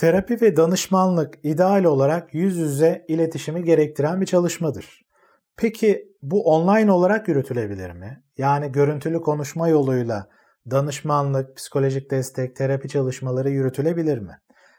Terapi ve danışmanlık ideal olarak yüz yüze iletişimi gerektiren bir çalışmadır. Peki bu online olarak yürütülebilir mi? Yani görüntülü konuşma yoluyla danışmanlık, psikolojik destek, terapi çalışmaları yürütülebilir mi?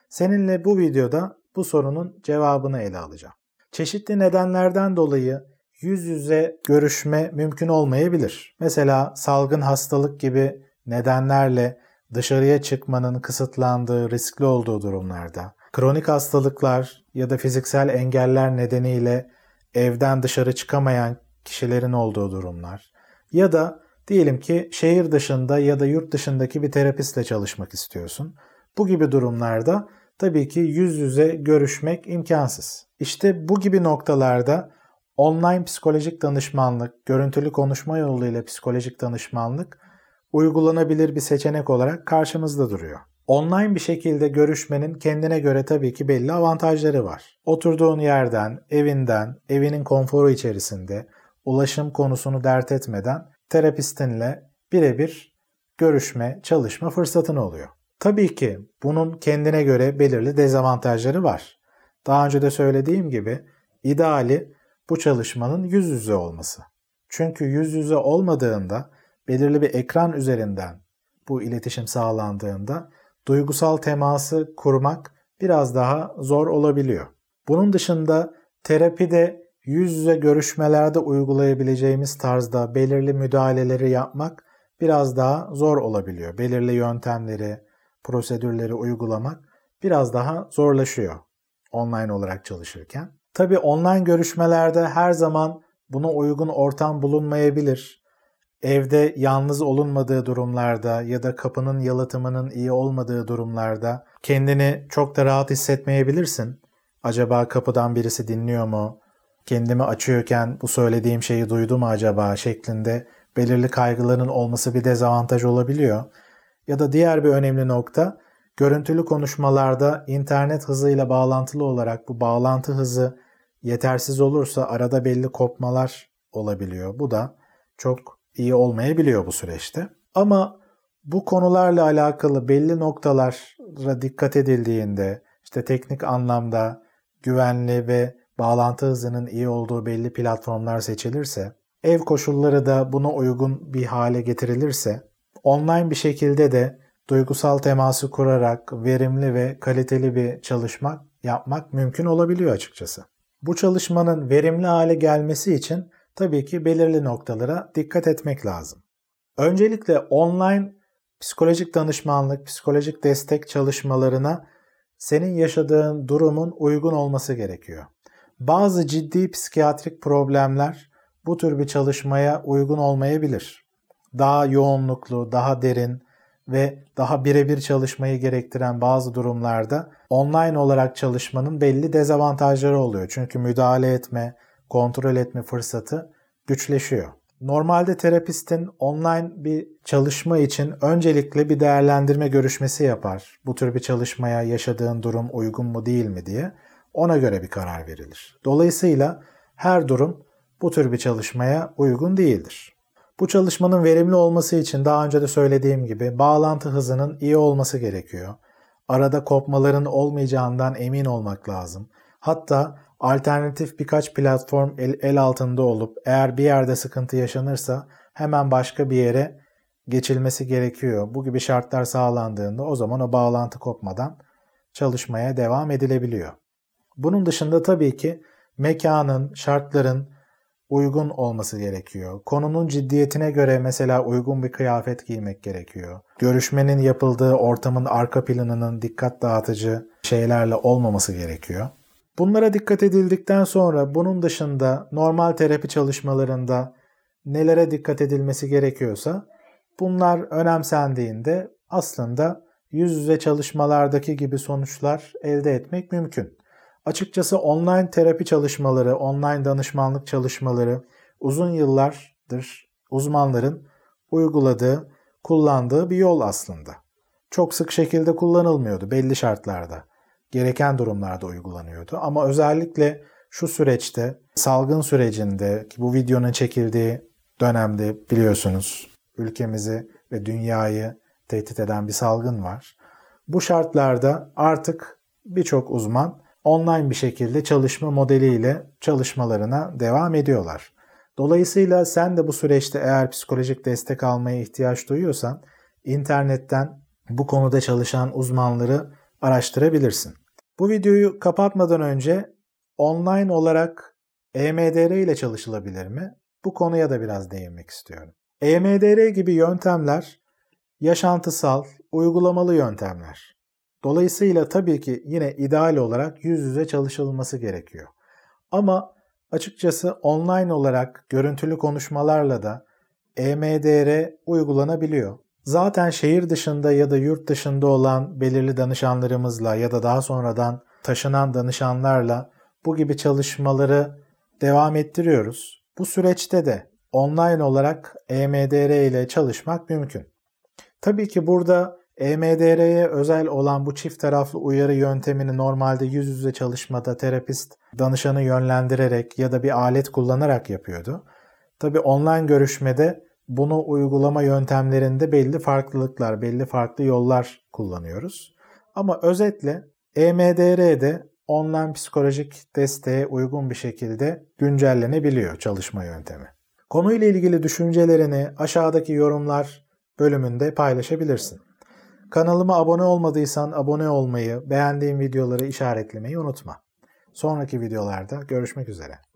Seninle bu videoda bu sorunun cevabını ele alacağım. Çeşitli nedenlerden dolayı yüz yüze görüşme mümkün olmayabilir. Mesela salgın hastalık gibi nedenlerle dışarıya çıkmanın kısıtlandığı, riskli olduğu durumlarda, kronik hastalıklar ya da fiziksel engeller nedeniyle evden dışarı çıkamayan kişilerin olduğu durumlar ya da diyelim ki şehir dışında ya da yurt dışındaki bir terapistle çalışmak istiyorsun. Bu gibi durumlarda tabii ki yüz yüze görüşmek imkansız. İşte bu gibi noktalarda online psikolojik danışmanlık, görüntülü konuşma yoluyla psikolojik danışmanlık uygulanabilir bir seçenek olarak karşımızda duruyor. Online bir şekilde görüşmenin kendine göre tabii ki belli avantajları var. Oturduğun yerden, evinden, evinin konforu içerisinde ulaşım konusunu dert etmeden terapistinle birebir görüşme, çalışma fırsatın oluyor. Tabii ki bunun kendine göre belirli dezavantajları var. Daha önce de söylediğim gibi ideali bu çalışmanın yüz yüze olması. Çünkü yüz yüze olmadığında belirli bir ekran üzerinden bu iletişim sağlandığında duygusal teması kurmak biraz daha zor olabiliyor. Bunun dışında terapide yüz yüze görüşmelerde uygulayabileceğimiz tarzda belirli müdahaleleri yapmak biraz daha zor olabiliyor. Belirli yöntemleri, prosedürleri uygulamak biraz daha zorlaşıyor online olarak çalışırken. Tabi online görüşmelerde her zaman buna uygun ortam bulunmayabilir. Evde yalnız olunmadığı durumlarda ya da kapının yalıtımının iyi olmadığı durumlarda kendini çok da rahat hissetmeyebilirsin. Acaba kapıdan birisi dinliyor mu? Kendimi açıyorken bu söylediğim şeyi duydu mu acaba şeklinde belirli kaygıların olması bir dezavantaj olabiliyor. Ya da diğer bir önemli nokta görüntülü konuşmalarda internet hızıyla bağlantılı olarak bu bağlantı hızı yetersiz olursa arada belli kopmalar olabiliyor. Bu da çok iyi olmayabiliyor bu süreçte. Ama bu konularla alakalı belli noktalara dikkat edildiğinde işte teknik anlamda güvenli ve bağlantı hızının iyi olduğu belli platformlar seçilirse, ev koşulları da buna uygun bir hale getirilirse, online bir şekilde de duygusal teması kurarak verimli ve kaliteli bir çalışmak yapmak mümkün olabiliyor açıkçası. Bu çalışmanın verimli hale gelmesi için tabii ki belirli noktalara dikkat etmek lazım. Öncelikle online psikolojik danışmanlık, psikolojik destek çalışmalarına senin yaşadığın durumun uygun olması gerekiyor. Bazı ciddi psikiyatrik problemler bu tür bir çalışmaya uygun olmayabilir. Daha yoğunluklu, daha derin ve daha birebir çalışmayı gerektiren bazı durumlarda online olarak çalışmanın belli dezavantajları oluyor. Çünkü müdahale etme, kontrol etme fırsatı güçleşiyor. Normalde terapistin online bir çalışma için öncelikle bir değerlendirme görüşmesi yapar. Bu tür bir çalışmaya yaşadığın durum uygun mu değil mi diye. Ona göre bir karar verilir. Dolayısıyla her durum bu tür bir çalışmaya uygun değildir. Bu çalışmanın verimli olması için daha önce de söylediğim gibi bağlantı hızının iyi olması gerekiyor. Arada kopmaların olmayacağından emin olmak lazım. Hatta alternatif birkaç platform el, el altında olup eğer bir yerde sıkıntı yaşanırsa hemen başka bir yere geçilmesi gerekiyor. Bu gibi şartlar sağlandığında o zaman o bağlantı kopmadan çalışmaya devam edilebiliyor. Bunun dışında tabii ki mekanın, şartların uygun olması gerekiyor. Konunun ciddiyetine göre mesela uygun bir kıyafet giymek gerekiyor. Görüşmenin yapıldığı ortamın arka planının dikkat dağıtıcı şeylerle olmaması gerekiyor. Bunlara dikkat edildikten sonra bunun dışında normal terapi çalışmalarında nelere dikkat edilmesi gerekiyorsa bunlar önemsendiğinde aslında yüz yüze çalışmalardaki gibi sonuçlar elde etmek mümkün. Açıkçası online terapi çalışmaları, online danışmanlık çalışmaları uzun yıllardır uzmanların uyguladığı, kullandığı bir yol aslında. Çok sık şekilde kullanılmıyordu belli şartlarda. Gereken durumlarda uygulanıyordu ama özellikle şu süreçte salgın sürecinde ki bu videonun çekildiği dönemde biliyorsunuz ülkemizi ve dünyayı tehdit eden bir salgın var. Bu şartlarda artık birçok uzman online bir şekilde çalışma modeliyle çalışmalarına devam ediyorlar. Dolayısıyla sen de bu süreçte eğer psikolojik destek almaya ihtiyaç duyuyorsan internetten bu konuda çalışan uzmanları araştırabilirsin. Bu videoyu kapatmadan önce online olarak EMDR ile çalışılabilir mi? Bu konuya da biraz değinmek istiyorum. EMDR gibi yöntemler yaşantısal, uygulamalı yöntemler. Dolayısıyla tabii ki yine ideal olarak yüz yüze çalışılması gerekiyor. Ama açıkçası online olarak görüntülü konuşmalarla da EMDR uygulanabiliyor. Zaten şehir dışında ya da yurt dışında olan belirli danışanlarımızla ya da daha sonradan taşınan danışanlarla bu gibi çalışmaları devam ettiriyoruz. Bu süreçte de online olarak EMDR ile çalışmak mümkün. Tabii ki burada EMDR'ye özel olan bu çift taraflı uyarı yöntemini normalde yüz yüze çalışmada terapist danışanı yönlendirerek ya da bir alet kullanarak yapıyordu. Tabii online görüşmede bunu uygulama yöntemlerinde belli farklılıklar, belli farklı yollar kullanıyoruz. Ama özetle EMDR'de online psikolojik desteğe uygun bir şekilde güncellenebiliyor çalışma yöntemi. Konuyla ilgili düşüncelerini aşağıdaki yorumlar bölümünde paylaşabilirsin. Kanalıma abone olmadıysan abone olmayı, beğendiğin videoları işaretlemeyi unutma. Sonraki videolarda görüşmek üzere.